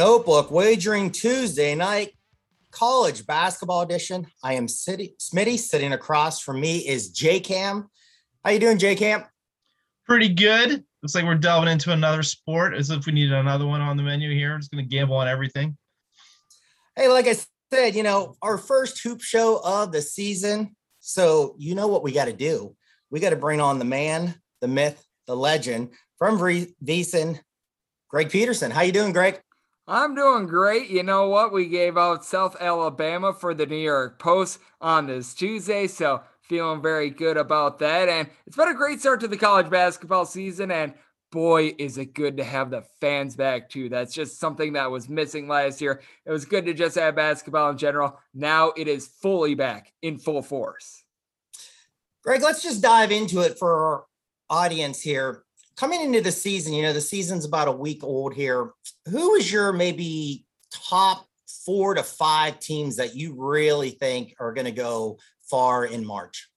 Notebook Wagering Tuesday night college basketball edition. I am City, Smitty. Sitting across from me is J Cam. How you doing, J Cam? pretty good. Looks like we're delving into another sport as if we needed another one on the menu here. Just going to gamble on everything. Hey, like I said, you know, our first hoop show of the season. So you know what we got to do. We got to bring on the man, the myth, the legend from Vre- VSiN, Greg Peterson. How you doing, Greg? I'm doing great. You know what? We gave out South Alabama for the New York Post on this Tuesday, so feeling very good about that. And it's been a great start to the college basketball season. And boy, is it good to have the fans back too. That's just something that was missing last year. It was good to just have basketball in general. Now it is fully back in full force. Greg, let's just dive into it for our audience here. Coming into the season, you know, the season's about a week old here. Who is your maybe top four to five teams that you really think are going to go far in March?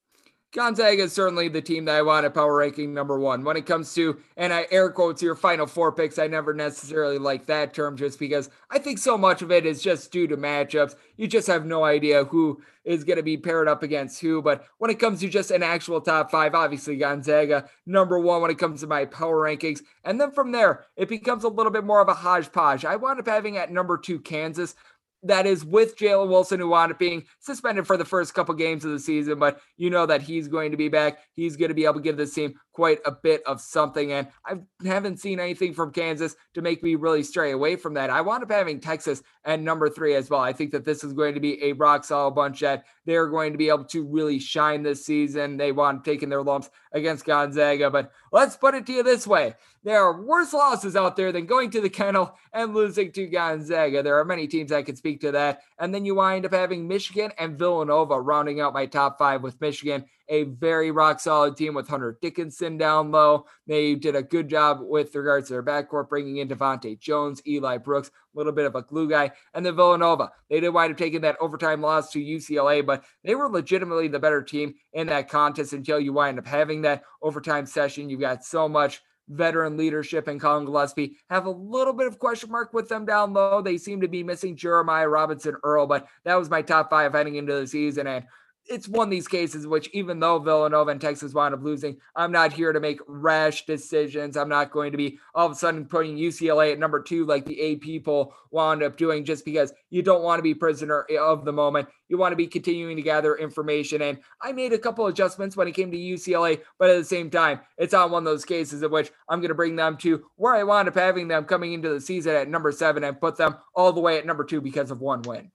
Gonzaga is certainly the team that I want at power ranking number one. When it comes to, and I air quotes your final four picks, I never necessarily like that term just because I think so much of it is just due to matchups. You just have no idea who is going to be paired up against who. But when it comes to just an actual top five, obviously Gonzaga, number one when it comes to my power rankings. And then from there, it becomes a little bit more of a hodgepodge. I wound up having at number two Kansas that is with Jalen Wilson, who wound up being suspended for the first couple games of the season, but you know that he's going to be back. He's going to be able to give this team quite a bit of something. And I haven't seen anything from Kansas to make me really stray away from that. I wound up having Texas at number three as well. I think that this is going to be a rock solid bunch that they're going to be able to really shine this season. They want taking their lumps against Gonzaga, but let's put it to you this way. There are worse losses out there than going to the kennel and losing to Gonzaga. There are many teams that can speak to that. And then you wind up having Michigan and Villanova rounding out my top five with Michigan, a very rock solid team with Hunter Dickinson down low. They did a good job with regards to their backcourt, bringing in Devontae Jones, Eli Brooks, a little bit of a glue guy, and then Villanova. They did wind up taking that overtime loss to UCLA, but they were legitimately the better team in that contest until you wind up having that overtime session. You've got so much veteran leadership and Collin Gillespie have a little bit of question mark with them down low. They seem to be missing Jeremiah Robinson Earl, but that was my top five heading into the season. And it's one of these cases which even though Villanova and Texas wound up losing, I'm not here to make rash decisions. I'm not going to be all of a sudden putting UCLA at number two like the AP people wound up doing just because you don't want to be prisoner of the moment. You want to be continuing to gather information. And I made a couple adjustments when it came to UCLA, but at the same time, it's on one of those cases in which I'm going to bring them to where I wound up having them coming into the season at number seven and put them all the way at number two because of one win.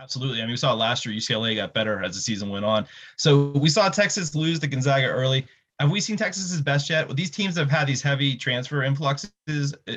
Absolutely. I mean, we saw last year UCLA got better as the season went on. So we saw Texas lose to Gonzaga early. Have we seen Texas's best yet? With these teams have had these heavy transfer influxes, uh,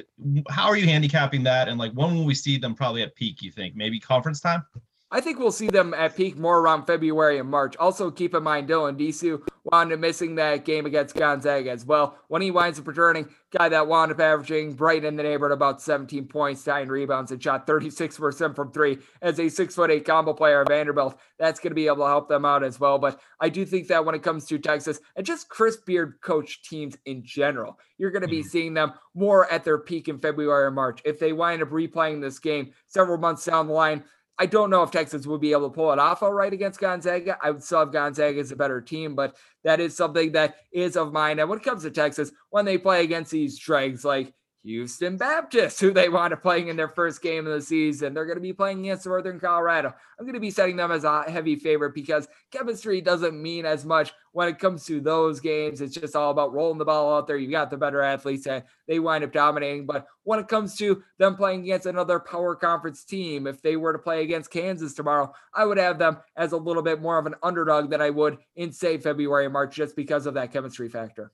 how are you handicapping that? And like, when will we see them probably at peak? You think maybe conference time? I think we'll see them at peak more around February and March. Also, keep in mind Dylan Disu wound up missing that game against Gonzaga as well. When he winds up returning, guy that wound up averaging right in the neighborhood about 17 points, nine rebounds, and shot 36% from three as a six foot eight combo player at Vanderbilt. That's going to be able to help them out as well. But I do think that when it comes to Texas and just Chris Beard coach teams in general, you're going to be mm-hmm. seeing them more at their peak in February or March. If they wind up replaying this game several months down the line, I don't know if Texas would be able to pull it off all right against Gonzaga. I would still have Gonzaga as a better team, but that is something that is of mine. And when it comes to Texas, when they play against these dregs like Houston Baptist, who they want to playing in their first game of the season. They're going to be playing against Northern Colorado. I'm going to be setting them as a heavy favorite because chemistry doesn't mean as much when it comes to those games. It's just all about rolling the ball out there. You got the better athletes and they wind up dominating. But when it comes to them playing against another power conference team, if they were to play against Kansas tomorrow, I would have them as a little bit more of an underdog than I would in, say, February and March, just because of that chemistry factor.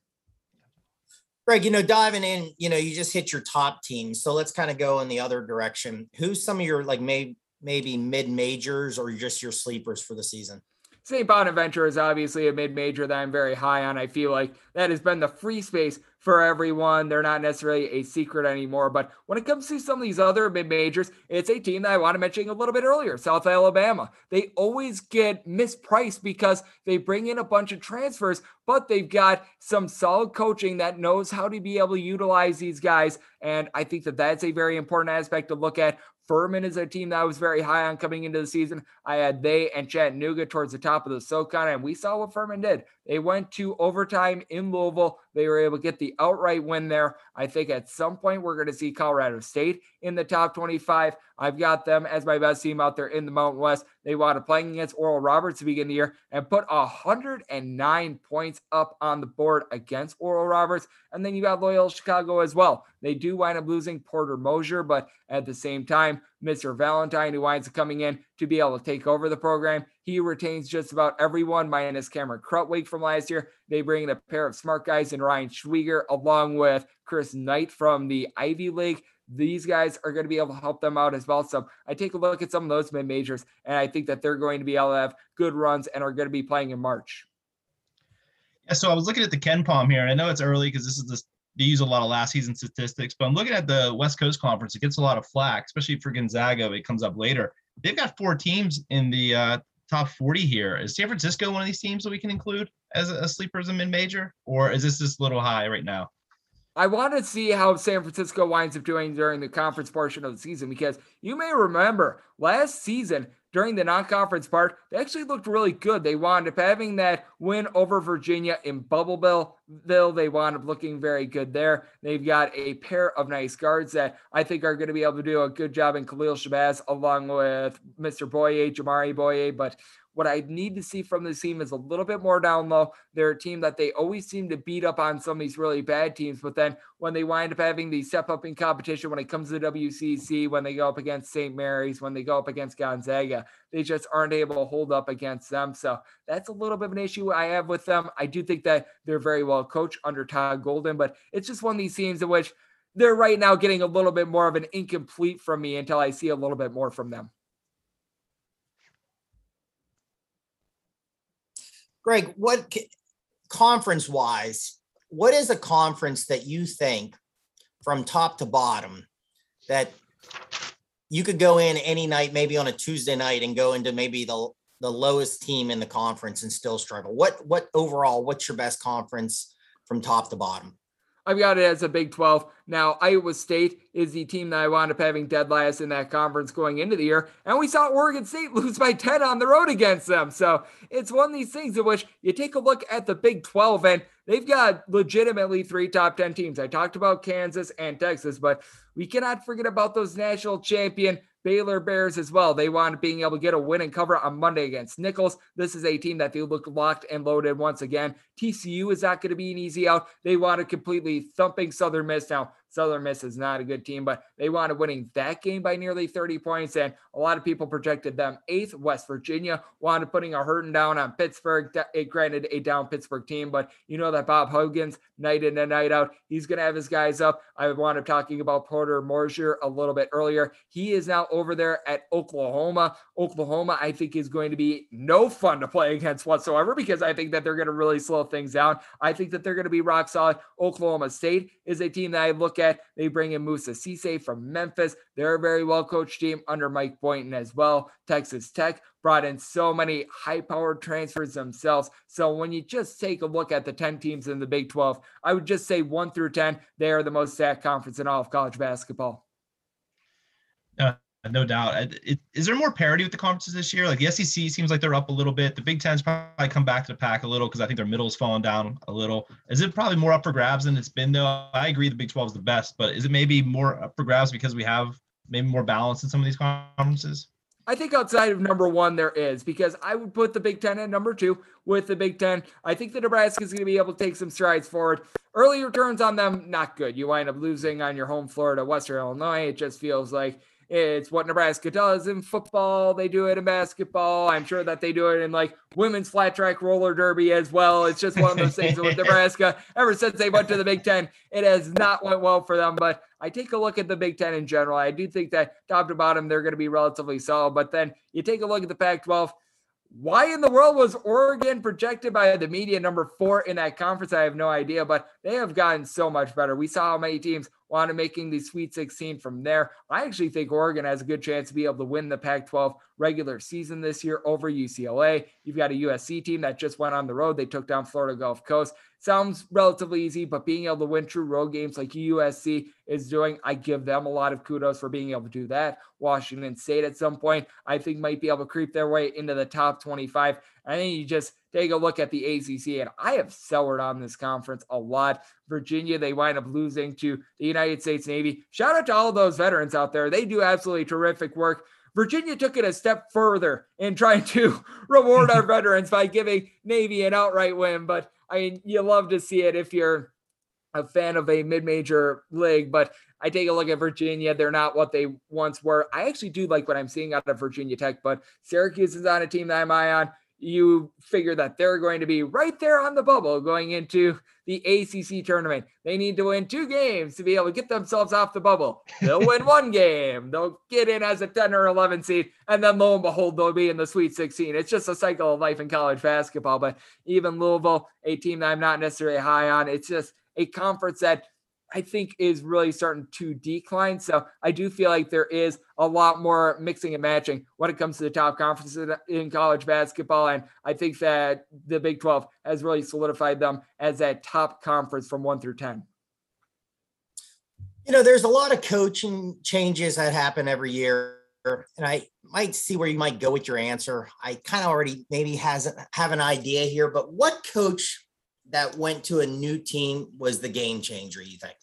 Greg, you know, diving in, you know, you just hit your top teams. So let's kind of go in the other direction. Who's some of your like maybe maybe mid majors or just your sleepers for the season? St. Bonaventure is obviously a mid major that I'm very high on. I feel like that has been the free space for everyone. They're not necessarily a secret anymore. But when it comes to some of these other mid majors, it's a team that I want to mention a little bit earlier South Alabama. They always get mispriced because they bring in a bunch of transfers, but they've got some solid coaching that knows how to be able to utilize these guys. And I think that that's a very important aspect to look at Furman is a team that I was very high on coming into the season. I had they and Chattanooga towards the top of the SoCon, and we saw what Furman did. They went to overtime in Louisville. They were able to get the outright win there. I think at some point we're going to see Colorado State in the top 25. I've got them as my best team out there in the Mountain West. They wound up playing against Oral Roberts to begin the year and put 109 points up on the board against Oral Roberts. And then you got Loyola Chicago as well. They do wind up losing Porter Moser, but at the same time, Mr. Valentine, who winds up coming in to be able to take over the program. He retains just about everyone, minus Cameron Krutwig from last year. They bring in a pair of smart guys in Ryan Schwieger, along with Chris Knight from the Ivy League. These guys are going to be able to help them out as well. So I take a look at some of those mid majors, and I think that they're going to be able to have good runs and are going to be playing in March. Yeah, so I was looking at the KenPom here, I know it's early because this is the they use a lot of last season statistics, but I'm looking at the West Coast Conference. It gets a lot of flack, especially for Gonzaga. It comes up later. They've got four teams in the uh, top 40 here. Is San Francisco one of these teams that we can include as a, a sleeper as a mid major, or is this just a little high right now? I want to see how San Francisco winds up doing during the conference portion of the season because you may remember last season during the non-conference part, they actually looked really good. They wound up having that win over Virginia in Bubbleville. They wound up looking very good there. They've got a pair of nice guards that I think are going to be able to do a good job in Khalil Shabazz along with Mr. Bouyea, Jamaree Bouyea. But what I need to see from this team is a little bit more down low. They're a team that they always seem to beat up on some of these really bad teams, but then when they wind up having the step up in competition, when it comes to the WCC, when they go up against St. Mary's, when they go up against Gonzaga, they just aren't able to hold up against them. So that's a little bit of an issue I have with them. I do think that they're very well coached under Todd Golden, but it's just one of these teams in which they're right now getting a little bit more of an incomplete from me until I see a little bit more from them. Greg, what conference wise, what is a conference that you think from top to bottom that you could go in any night, maybe on a Tuesday night and go into maybe the the lowest team in the conference and still struggle? What what overall, what's your best conference from top to bottom? I've got it as a Big 12. Now, Iowa State is the team that I wound up having dead last in that conference going into the year. And we saw Oregon State lose by 10 on the road against them. So it's one of these things in which you take a look at the Big 12 and they've got legitimately three top 10 teams. I talked about Kansas and Texas, but we cannot forget about those national champion Baylor Bears as well. They want being able to get a win and cover on Monday against Nicholls. This is a team that they look locked and loaded once again. TCU is not going to be an easy out. They want a completely thumping Southern Miss. Now, Southern Miss is not a good team, but they wanted winning that game by nearly 30 points. And a lot of people projected them eighth. West Virginia wanted putting a hurting down on Pittsburgh. It eh, granted a down Pittsburgh team, but you know that Bob Huggins, night in and night out, he's going to have his guys up. I wound up talking about Porter Moser a little bit earlier. He is now over there at Oklahoma. Oklahoma, I think, is going to be no fun to play against whatsoever because I think that they're going to really slow things down. I think that they're going to be rock solid. Oklahoma State is a team that I look. They bring in Moussa Cisse from Memphis. They're a very well coached team under Mike Boynton as well. Texas Tech brought in so many high powered transfers themselves. So when you just take a look at the 10 teams in the Big 12, I would just say one through 10, they are the most stacked conference in all of college basketball. Uh, no doubt. It, is there more parity with the conferences this year? Like the SEC seems like they're up a little bit. The Big Ten's probably come back to the pack a little because I think their middle's fallen down a little. Is it probably more up for grabs than it's been though? I agree the Big 12 is the best, but is it maybe more up for grabs because we have maybe more balance in some of these conferences? I think outside of number one, there is because I would put the Big Ten at number two with the Big Ten. I think the Nebraska is going to be able to take some strides forward. Early returns on them, not good. You wind up losing on your home floor to Western Illinois. It just feels like it's what Nebraska does in football. They do it in basketball. I'm sure that they do it in like women's flat track roller derby as well. It's just one of those things with Nebraska. Ever since they went to the Big Ten, it has not went well for them. But I take a look at the Big Ten in general. I do think that top to bottom they're going to be relatively solid. But then you take a look at the Pac-12. Why in the world was Oregon projected by the media number four in that conference? I have no idea, but they have gotten so much better. We saw how many teams wanted making the Sweet 16 from there. I actually think Oregon has a good chance to be able to win the Pac 12 regular season this year over UCLA. You've got a USC team that just went on the road. They took down Florida Gulf Coast. Sounds relatively easy, but being able to win true road games like USC is doing, I give them a lot of kudos for being able to do that. Washington State at some point, I think might be able to creep their way into the top 25. I think you just take a look at the ACC, and I have soured on this conference a lot. Virginia, they wind up losing to the United States Navy. Shout out to all those veterans out there. They do absolutely terrific work. Virginia took it a step further in trying to reward our veterans by giving Navy an outright win. But I mean, you love to see it if you're a fan of a mid-major league, but I take a look at Virginia. They're not what they once were. I actually do like what I'm seeing out of Virginia Tech, but Syracuse is on a team that I'm eye on you figure that they're going to be right there on the bubble going into the ACC tournament. They need to win two games to be able to get themselves off the bubble. They'll win one game, they'll get in as a 10 or 11 seed, and then lo and behold, they'll be in the Sweet 16. It's just a cycle of life in college basketball. But even Louisville, a team that I'm not necessarily high on, it's just a conference that I think is really starting to decline. So I do feel like there is a lot more mixing and matching when it comes to the top conferences in college basketball. And I think that the Big 12 has really solidified them as that top conference from one through 10. You know, there's a lot of coaching changes that happen every year. And I might see where you might go with your answer. I kind of already maybe has have an idea here, but what coach that went to a new team was the game changer, you think?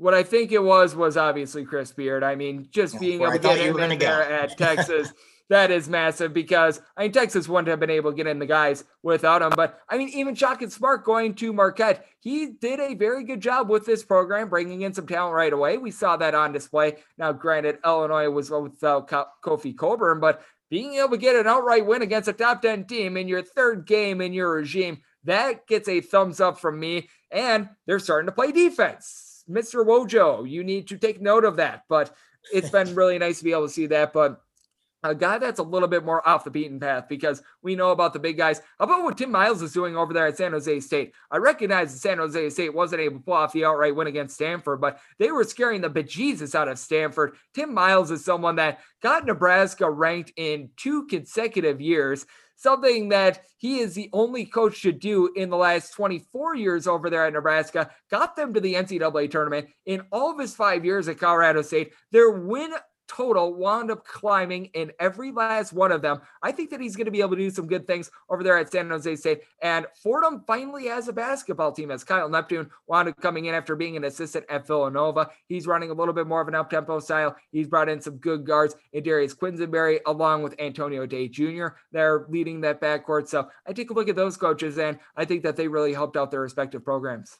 What I think it was was obviously Chris Beard. I mean, just yeah, being able to get in there at Texas, that is massive because I mean Texas wouldn't have been able to get in the guys without him. But I mean, even Shaka Smart going to Marquette, he did a very good job with this program, bringing in some talent right away. We saw that on display. Now, granted, Illinois was without Kofi Cockburn, but being able to get an outright win against a top 10 team in your third game in your regime that gets a thumbs up from me. And they're starting to play defense. Mr. Wojo, you need to take note of that. But it's been really nice to be able to see that. But a guy that's a little bit more off the beaten path because we know about the big guys. How about what Tim Miles is doing over there at San Jose State? I recognize that San Jose State wasn't able to pull off the outright win against Stanford, but they were scaring the bejesus out of Stanford. Tim Miles is someone that got Nebraska ranked in two consecutive years something that he is the only coach to do in the last 24 years over there at Nebraska, got them to the NCAA tournament in all of his five years at Colorado State. Their win total wound up climbing in every last one of them. I think that he's going to be able to do some good things over there at San Jose State. And Fordham finally has a basketball team as Kyle Neptune wound up coming in after being an assistant at Villanova. He's running a little bit more of an up tempo style. He's brought in some good guards in Darius Quisenberry along with Antonio Daye Jr. They're leading that backcourt. So I take a look at those coaches and I think that they really helped out their respective programs.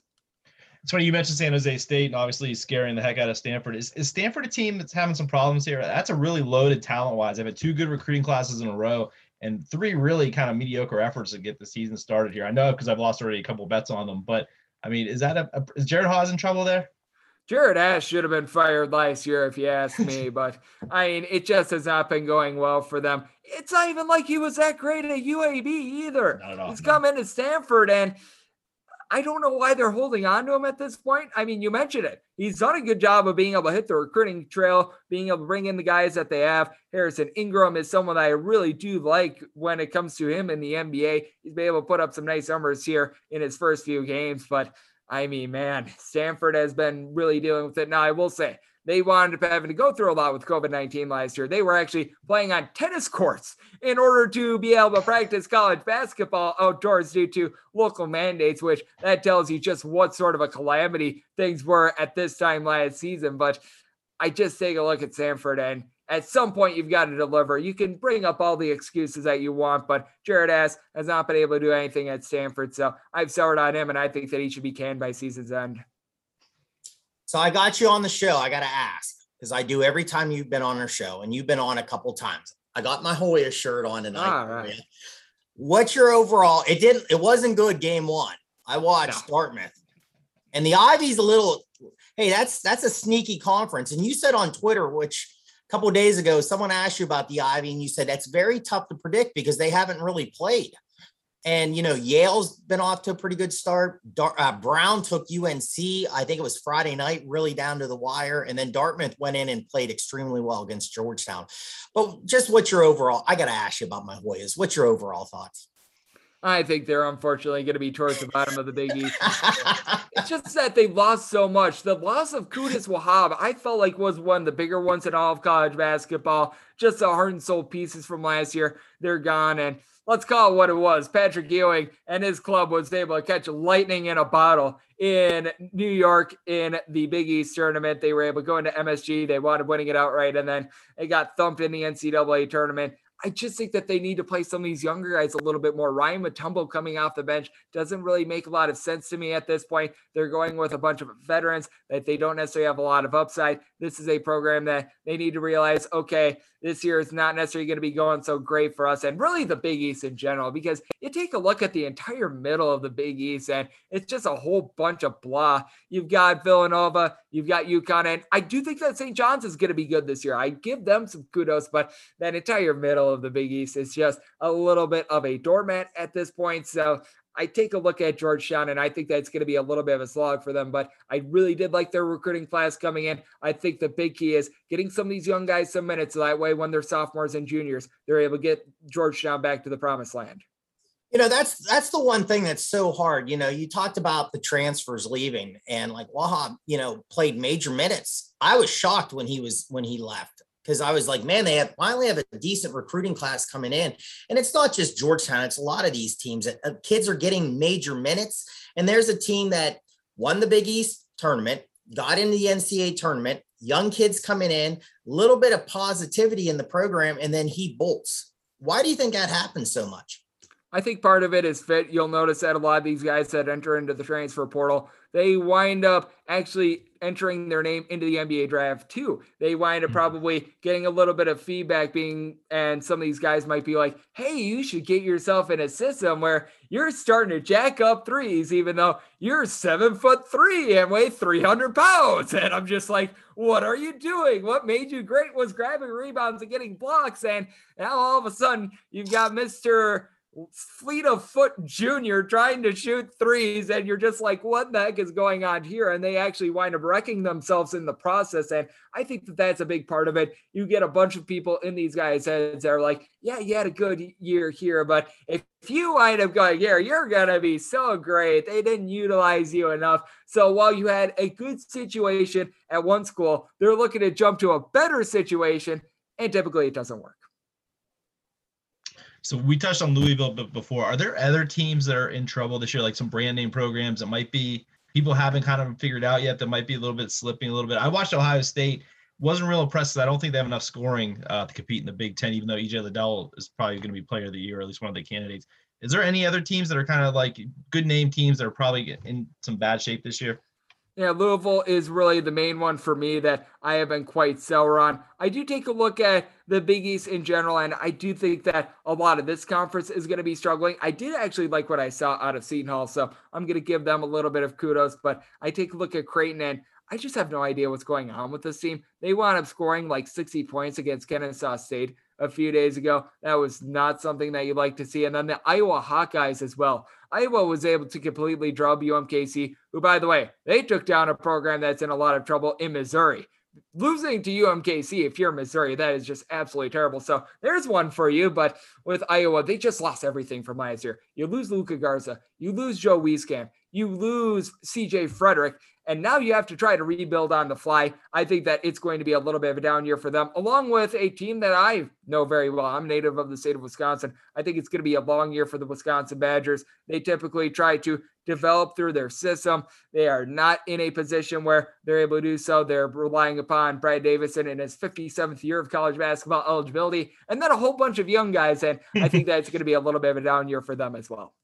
It's funny you mentioned San Jose State and obviously scaring the heck out of Stanford. Is, is Stanford a team that's having some problems here? That's a really loaded talent wise. They've had two good recruiting classes in a row and three really kind of mediocre efforts to get the season started here. I know because I've lost already a couple bets on them, but I mean, is that a, a is Jerod Haase in trouble there? Jerod Haase should have been fired last year, if you ask me. but I mean, it just has not been going well for them. It's not even like he was that great at UAB either. Not at all, He's no. come into Stanford and I don't know why they're holding on to him at this point. I mean, you mentioned it. He's done a good job of being able to hit the recruiting trail, being able to bring in the guys that they have. Harrison Ingram is someone I really do like when it comes to him in the NBA. He's been able to put up some nice numbers here in his first few games, but I mean, man, Stanford has been really dealing with it. Now, I will say they wound up having to go through a lot with COVID 19 last year. They were actually playing on tennis courts in order to be able to practice college basketball outdoors due to local mandates, which that tells you just what sort of a calamity things were at this time last season. But I just take a look at Stanford and at some point you've got to deliver. You can bring up all the excuses that you want, but Jerod Haase has not been able to do anything at Stanford. So I've soured on him, and I think that he should be canned by season's end. So I got you on the show. I got to ask because I do every time you've been on our show, and you've been on a couple times. I got my Hoya shirt on tonight. Right. What's your overall? It didn't. It wasn't good game one. I watched no. Dartmouth, and the Ivy's a little. Hey, that's that's a sneaky conference. And you said on Twitter, which a couple days ago, someone asked you about the Ivy, and you said that's very tough to predict because they haven't really played. And you know, Yale's been off to a pretty good start. Dar- uh, Brown took UNC, I think it was Friday night, really down to the wire, and then Dartmouth went in and played extremely well against Georgetown. But just what's your overall? I got to ask you about my Hoyas. What's your overall thoughts? I think they're unfortunately going to be towards the bottom of the Big East. it's just that they lost so much. The loss of Qudus Wahab, I felt like was one of the bigger ones in all of college basketball. Just the heart and soul pieces from last year, they're gone. And let's call it what it was. Patrick Ewing and his club was able to catch lightning in a bottle in New York in the Big East tournament. They were able to go into MSG. They wanted winning it outright, and then they got thumped in the NCAA tournament. I just think that they need to play some of these younger guys a little bit more. Ryan Mutombo coming off the bench doesn't really make a lot of sense to me at this point. They're going with a bunch of veterans that they don't necessarily have a lot of upside. This is a program that they need to realize, okay, this year is not necessarily going to be going so great for us and really the Big East in general, because you take a look at the entire middle of the Big East and it's just a whole bunch of blah. You've got Villanova, you've got UConn, and I do think that St. John's is going to be good this year. I give them some kudos, but that entire middle of the Big East is just a little bit of a doormat at this point. So I take a look at Georgetown and I think that's going to be a little bit of a slog for them, but I really did like their recruiting class coming in. I think the big key is getting some of these young guys some minutes. That way, when they're sophomores and juniors, they're able to get Georgetown back to the promised land. You know, that's that's the one thing that's so hard. You know, you talked about the transfers leaving and like Wahab, you know, played major minutes. I was shocked when he was when he left because I was like, man, they have finally have a decent recruiting class coming in. And it's not just Georgetown, it's a lot of these teams that uh, kids are getting major minutes. And there's a team that won the Big East tournament, got into the NCAA tournament, young kids coming in, little bit of positivity in the program, and then he bolts. Why do you think that happens so much? I think part of it is fit. You'll notice that a lot of these guys that enter into the transfer portal, they wind up actually entering their name into the NBA draft too. They wind up hmm. probably getting a little bit of feedback being, and some of these guys might be like, hey, you should get yourself in a system where you're starting to jack up threes, even though you're seven foot three and weigh 300 pounds. And I'm just like, what are you doing? What made you great was grabbing rebounds and getting blocks. And now all of a sudden you've got Mr fleet of foot junior trying to shoot threes and you're just like what the heck is going on here? And they actually wind up wrecking themselves in the process and i think that that's a big part of it. You get a bunch of people in these guys heads that are like yeah you had a good year here but if you wind up going here you're gonna be so great. They didn't utilize you enough. So while you had a good situation at one school they're looking to jump to a better situation and typically it doesn't work so we touched on Louisville before. Are there other teams that are in trouble this year, like some brand name programs that might be people haven't kind of figured out yet that might be a little bit slipping a little bit? I watched Ohio State. Wasn't real impressed. I don't think they have enough scoring uh, to compete in the Big Ten, even though EJ Liddell is probably going to be Player of the Year, or at least one of the candidates. Is there any other teams that are kind of like good name teams that are probably in some bad shape this year? Yeah, Louisville is really the main one for me that I have been quite sour on. I do take a look at the Big East in general, and I do think that a lot of this conference is going to be struggling. I did actually like what I saw out of Seton Hall, so I'm going to give them a little bit of kudos. But I take a look at Creighton, and I just have no idea what's going on with this team. They wound up scoring like 60 points against Kennesaw State a few days ago. That was not something that you'd like to see. And then the Iowa Hawkeyes as well. Iowa was able to completely drub UMKC, who, by the way, they took down a program that's in a lot of trouble in Missouri. Losing to UMKC, if you're Missouri, that is just absolutely terrible. So there's one for you. But with Iowa, they just lost everything from last year. You lose Luka Garza, you lose Joe Wieskamp, you lose CJ Frederick, And now you have to try to rebuild on the fly. I think that it's going to be a little bit of a down year for them, along with a team that I know very well. I'm native of the state of Wisconsin. I think it's going to be a long year for the Wisconsin Badgers. They typically try to develop through their system. They are not in a position where they're able to do so. They're relying upon Brad Davison in his 57th year of college basketball eligibility, and then a whole bunch of young guys. And I think that's going to be a little bit of a down year for them as well.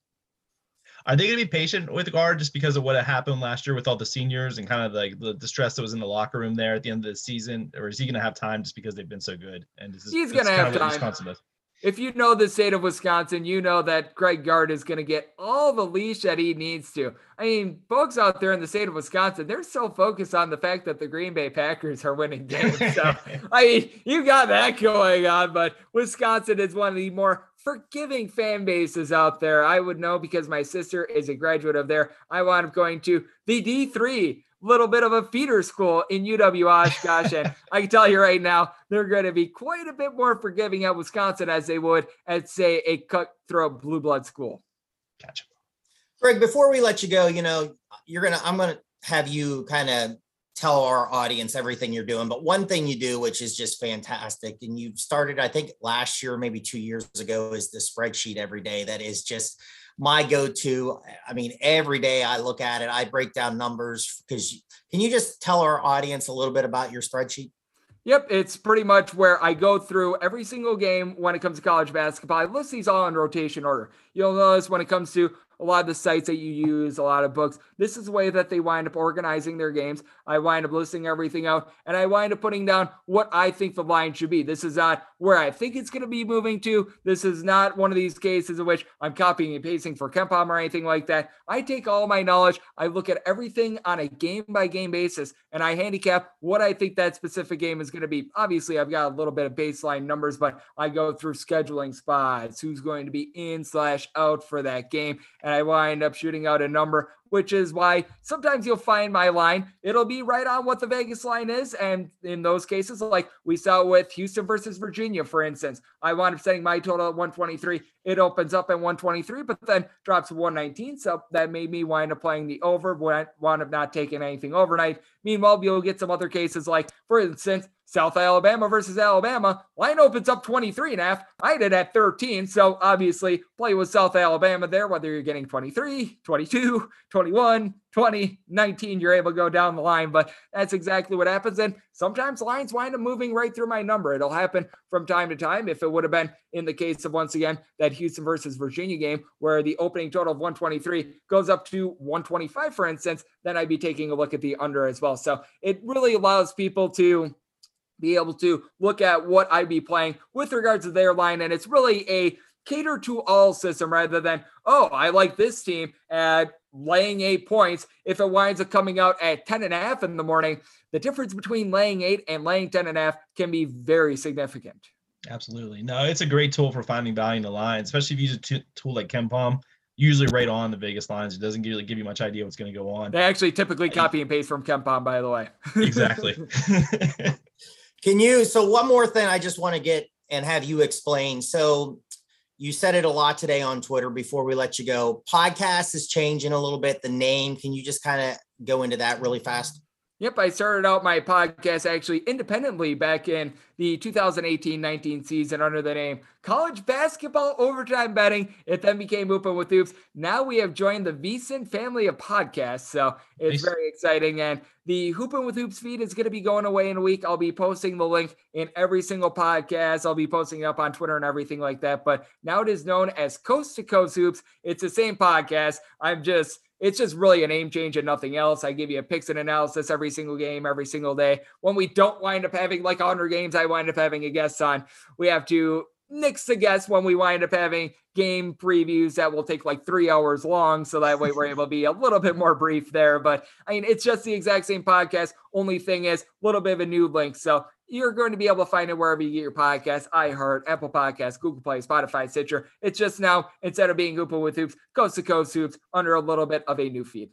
Are they going to be patient with guard just because of what happened last year with all the seniors and kind of like the, the stress that was in the locker room there at the end of the season, or is he going to have time just because they've been so good? And this is, he's going to have time if you know the state of Wisconsin, you know that Greg Gard is going to get all the leash that he needs to. I mean, folks out there in the state of Wisconsin, they're so focused on the fact that the Green Bay Packers are winning games. So, I mean, you got that going on, but Wisconsin is one of the more forgiving fan bases out there. I would know because my sister is a graduate of there. I wound up going to the D3 little bit of a feeder school in UW Oshkosh. and I can tell you right now, they're going to be quite a bit more forgiving at Wisconsin as they would at, say, a cutthroat blue blood school. Gotcha. Greg, before we let you go, you know, you're going to, I'm going to have you kind of tell our audience everything you're doing. But one thing you do, which is just fantastic, and you started, I think last year, maybe two years ago, is the spreadsheet every day that is just my go-to. I mean, every day I look at it, I break down numbers because can you just tell our audience a little bit about your spreadsheet? Yep, it's pretty much where I go through every single game when it comes to college basketball. I list these all in rotation order. You'll notice when it comes to a lot of the sites that you use, a lot of books. This is the way that they wind up organizing their games. I wind up listing everything out and I wind up putting down what I think the line should be. This is not where I think it's going to be moving to. This is not one of these cases in which I'm copying and pasting for KenPom or anything like that. I take all my knowledge, I look at everything on a game by game basis, and I handicap what I think that specific game is going to be. Obviously, I've got a little bit of baseline numbers, but I go through scheduling spots, who's going to be in slash out for that game and I wind up shooting out a number which is why sometimes you'll find my line. It'll be right on what the Vegas line is. And in those cases, like we saw with Houston versus Virginia, for instance, I wound up setting my total at 123. It opens up at 123, but then drops to 119. So that made me wind up playing the over, wound up not taking anything overnight. Meanwhile, you'll get some other cases like, for instance, South Alabama versus Alabama. Line opens up 23 and a half. I did at 13. So obviously, play with South Alabama there, whether you're getting 23, 22, 21, 20, 19, you're able to go down the line. But that's exactly what happens. And sometimes lines wind up moving right through my number. It'll happen from time to time. If it would have been in the case of once again that Houston versus Virginia game where the opening total of 123 goes up to 125, for instance, then I'd be taking a look at the under as well. So it really allows people to be able to look at what I'd be playing with regards to their line. And it's really a cater to all system rather than, oh, I like this team at laying eight points. If it winds up coming out at 10 and a half in the morning, the difference between laying eight and laying 10 and a half can be very significant. Absolutely. No, it's a great tool for finding value in the line, especially if you use a t- tool like KenPom. Usually, right on the Vegas lines, it doesn't really give you much idea what's going to go on. They actually typically copy and paste from KenPom, by the way. exactly. Can you? So, one more thing I just want to get and have you explain. So, you said it a lot today on Twitter before we let you go. Podcast is changing a little bit. The name, can you just kind of go into that really fast? Yep, I started out my podcast actually independently back in the 2018-19 season under the name College Basketball Overtime Betting. It then became Hoopin' with Hoops. Now we have joined the VSiN family of podcasts, so it's nice. very exciting. And the Hoopin' with Hoops feed is going to be going away in a week. I'll be posting the link in every single podcast. I'll be posting it up on Twitter and everything like that. But now it is known as Coast to Coast Hoops. It's the same podcast. I'm just it's just really a name change and nothing else. I give you a picks and analysis every single game, every single day. When we don't wind up having like 100 games, I wind up having a guest on. We have to nix the guest when we wind up having game previews that will take like three hours long. So that way we're able to be a little bit more brief there. But I mean, it's just the exact same podcast. Only thing is a little bit of a new link. So you're going to be able to find it wherever you get your podcast, iHeart, Apple Podcasts, Google Play, Spotify, Stitcher. It's just now, instead of being Hoopin' with Hoops, Coast to Coast Hoops under a little bit of a new feed.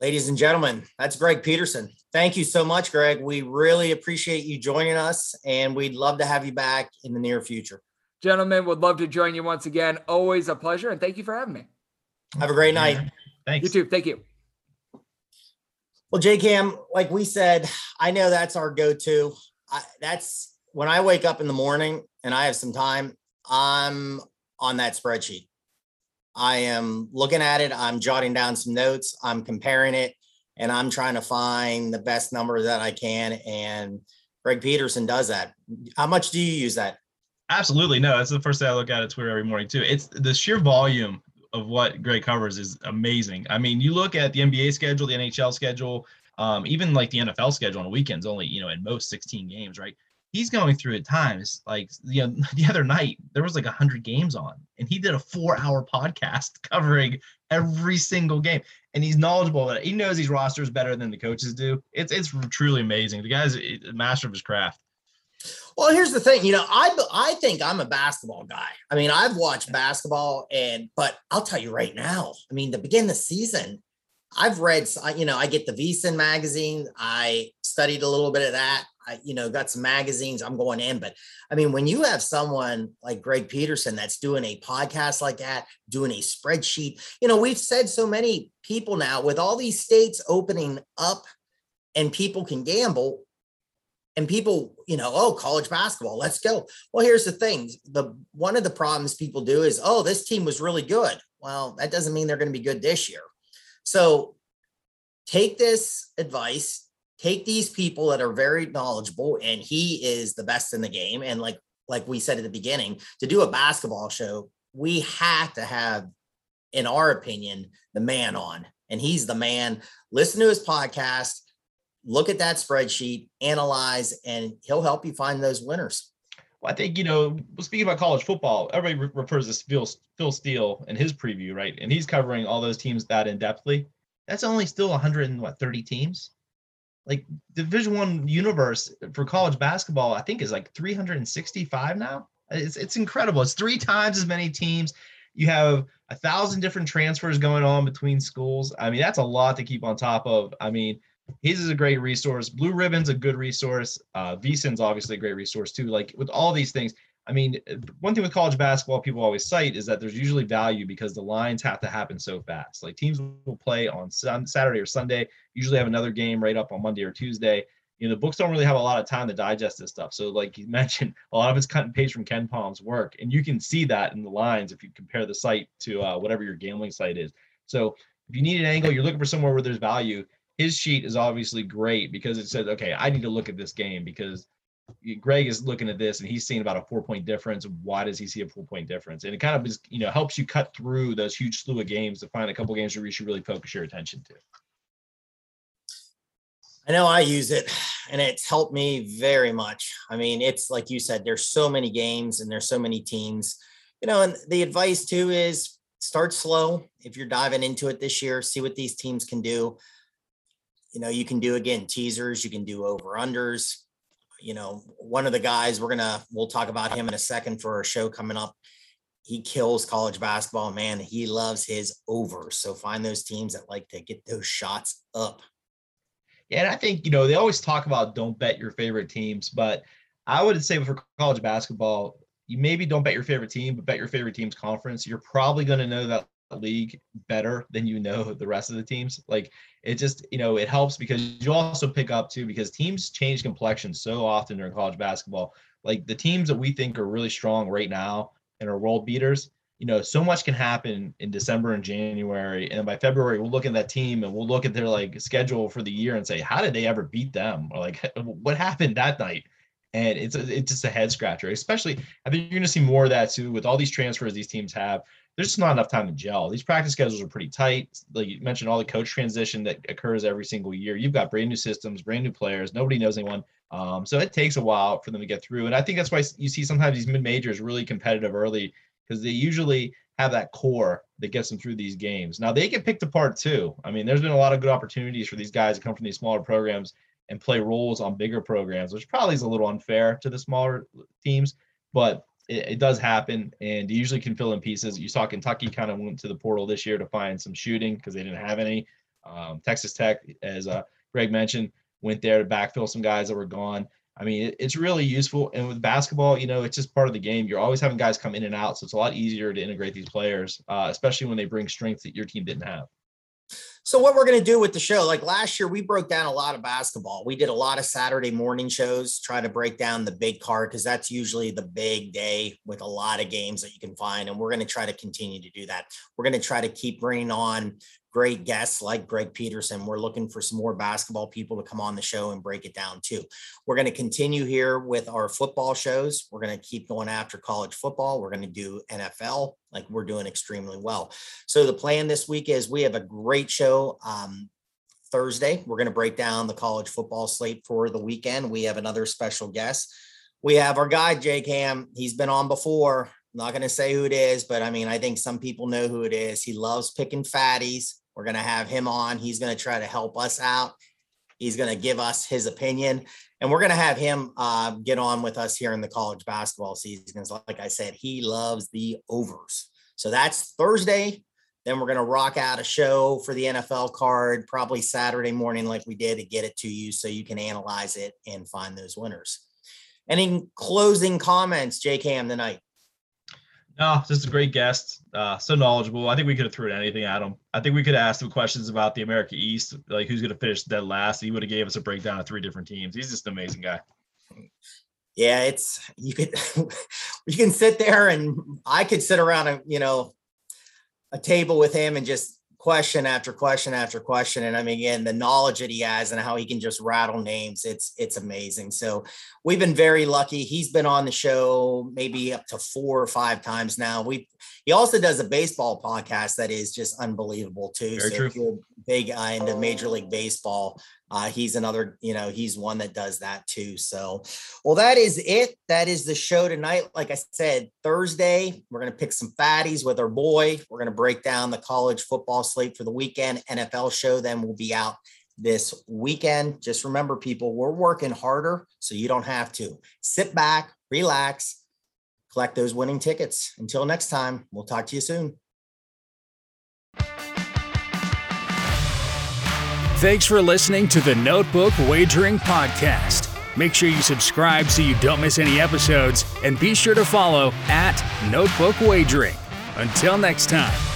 Ladies and gentlemen, that's Greg Peterson. Thank you so much, Greg. We really appreciate you joining us, and we'd love to have you back in the near future. Gentlemen, would love to join you once again. Always a pleasure, and thank you for having me. Have a great night. Thanks. You too. Thank you. Well, J Cam, like we said, I know that's our go-to. That's when I wake up in the morning and I have some time, I'm on that spreadsheet. I am looking at it, I'm jotting down some notes, I'm comparing it, and I'm trying to find the best number that I can. And Greg Peterson does that. How much do you use that? Absolutely. No, that's the first thing I look at at Twitter every morning too. It's the sheer volume of what Greg covers is amazing. I mean, you look at the NBA schedule, the NHL schedule, um, even like the NFL schedule on weekends, only you know in most 16 games, right? He's going through at times like you know, the other night there was like 100 games on, and he did a four-hour podcast covering every single game, and he's knowledgeable. He knows these rosters better than the coaches do. It's it's truly amazing. The guy's a master of his craft. Well, here's the thing. You know, I I think I'm a basketball guy. I mean, I've watched basketball, and but I'll tell you right now. I mean, to begin the season, I've read. You know, I get the VSiN magazine. I studied a little bit of that. I, you know, got some magazines. I'm going in, but I mean, when you have someone like Greg Peterson that's doing a podcast like that, doing a spreadsheet, you know, we've said so many people now with all these states opening up and people can gamble and people you know oh college basketball let's go. Well here's the thing. The one of the problems people do is oh this team was really good. Well that doesn't mean they're going to be good this year. So take this advice take these people that are very knowledgeable and he is the best in the game and like like we said at the beginning to do a basketball show we have to have in our opinion the man on and he's the man. Listen to his podcast look at that spreadsheet, analyze, and he'll help you find those winners. Well, I think you know, speaking about college football, everybody re- refers to Phil, Phil Steele in his preview, right? And he's covering all those teams that in depthly. That's only still 130 teams. Like Division One universe for college basketball, I think is like 365 now. It's it's incredible. It's three times as many teams. You have a thousand different transfers going on between schools. I mean, that's a lot to keep on top of. I mean, his is a great resource. Blue Ribbon's a good resource. Uh, VSiN's obviously a great resource too. Like with all these things, I mean, one thing with college basketball people always cite is that there's usually value because the lines have to happen so fast. Like teams will play on Saturday or Sunday, usually have another game right up on Monday or Tuesday. You know, the books don't really have a lot of time to digest this stuff. So, like you mentioned, a lot of it's cut and paste from KenPom's work, and you can see that in the lines if you compare the site to uh, whatever your gambling site is. So, if you need an angle, you're looking for somewhere where there's value his sheet is obviously great because it says, okay, I need to look at this game because Greg is looking at this and he's seeing about a four point difference. Why does he see a four point difference? And it kind of is, you know, helps you cut through those huge slew of games to find a couple games where you should really focus your attention to. I know I use it and it's helped me very much. I mean, it's like you said, there's so many games and there's so many teams, you know, and the advice too is start slow. If you're diving into it this year, see what these teams can do you know, you can do again teasers, you can do over unders. You know, one of the guys we're gonna we'll talk about him in a second for a show coming up. He kills college basketball, man. He loves his overs. So find those teams that like to get those shots up. Yeah, and I think you know they always talk about don't bet your favorite teams, but I would say for college basketball, you maybe don't bet your favorite team, but bet your favorite team's conference. You're probably going to know that league better than you know the rest of the teams. Like it just, you know, it helps because you also pick up too because teams change complexion so often during college basketball. Like the teams that we think are really strong right now and are world beaters, you know, so much can happen in December and January. And by February, we'll look at that team and we'll look at their like schedule for the year and say, how did they ever beat them? Or like what happened that night? And it's it's just a head scratcher, especially I think you're going to see more of that too with all these transfers these teams have there's just not enough time to gel. These practice schedules are pretty tight. Like you mentioned, all the coach transition that occurs every single year. You've got brand new systems, brand new players. Nobody knows anyone. Um, so it takes a while for them to get through. And I think that's why you see sometimes these mid majors really competitive early because they usually have that core that gets them through these games. Now they get picked apart too. I mean, there's been a lot of good opportunities for these guys to come from these smaller programs and play roles on bigger programs, which probably is a little unfair to the smaller teams. But it, it, does happen, and you usually can fill in pieces. You saw Kentucky kind of went to the portal this year to find some shooting because they didn't have any. Um, Texas Tech, as uh, Greg mentioned, went there to backfill some guys that were gone. I mean, it, it's really useful. And with basketball, you know, it's just part of the game. You're always having guys come in and out, so it's a lot easier to integrate these players, uh, especially when they bring strengths that your team didn't have. So what we're going to do with the show, like last year, we broke down a lot of basketball. We did a lot of Saturday morning shows, try to break down the big card because that's usually the big day with a lot of games that you can find. And we're going to try to continue to do that. We're going to try to keep bringing on great guests like Greg Peterson. We're looking for some more basketball people to come on the show and break it down too. We're going to continue here with our football shows. We're going to keep going after college football. We're going to do NFL like we're doing extremely well. So the plan this week is we have a great show. Um, Thursday, we're going to break down the college football slate for the weekend. We have another special guest. We have our guy, Jake Ham. He's been on before. I'm not going to say who it is, but I mean, I think some people know who it is. He loves picking fatties. We're going to have him on. He's going to try to help us out. He's going to give us his opinion. And we're going to have him uh, get on with us here in the college basketball season. Because, like I said, he loves the overs. So that's Thursday. Then we're going to rock out a show for the NFL card, probably Saturday morning, like we did, to get it to you so you can analyze it and find those winners. Any closing comments, Jake Ham, tonight? No, just a great guest. Uh, so knowledgeable. I think we could have thrown anything at him. I think we could have asked him questions about the America East, like who's going to finish dead last. He would have gave us a breakdown of three different teams. He's just an amazing guy. Yeah, it's you could you can sit there and I could sit around a you know a table with him and just question after question after question and i mean again the knowledge that he has and how he can just rattle names it's it's amazing. So we've been very lucky. He's been on the show maybe up to four or five times now. We he also does a baseball podcast that is just unbelievable too. Very so true. if you're big uh, into major league baseball uh, he's another, you know, he's one that does that too. So, well, that is it. That is the show tonight. Like I said, Thursday, we're going to pick some fatties with our boy. We're going to break down the college football slate for the weekend. NFL show then will be out this weekend. Just remember, people, we're working harder so you don't have to. Sit back, relax, collect those winning tickets. Until next time, we'll talk to you soon. Thanks for listening to the Notebook Wagering Podcast. Make sure you subscribe so you don't miss any episodes, and be sure to follow at Notebook Wagering. Until next time.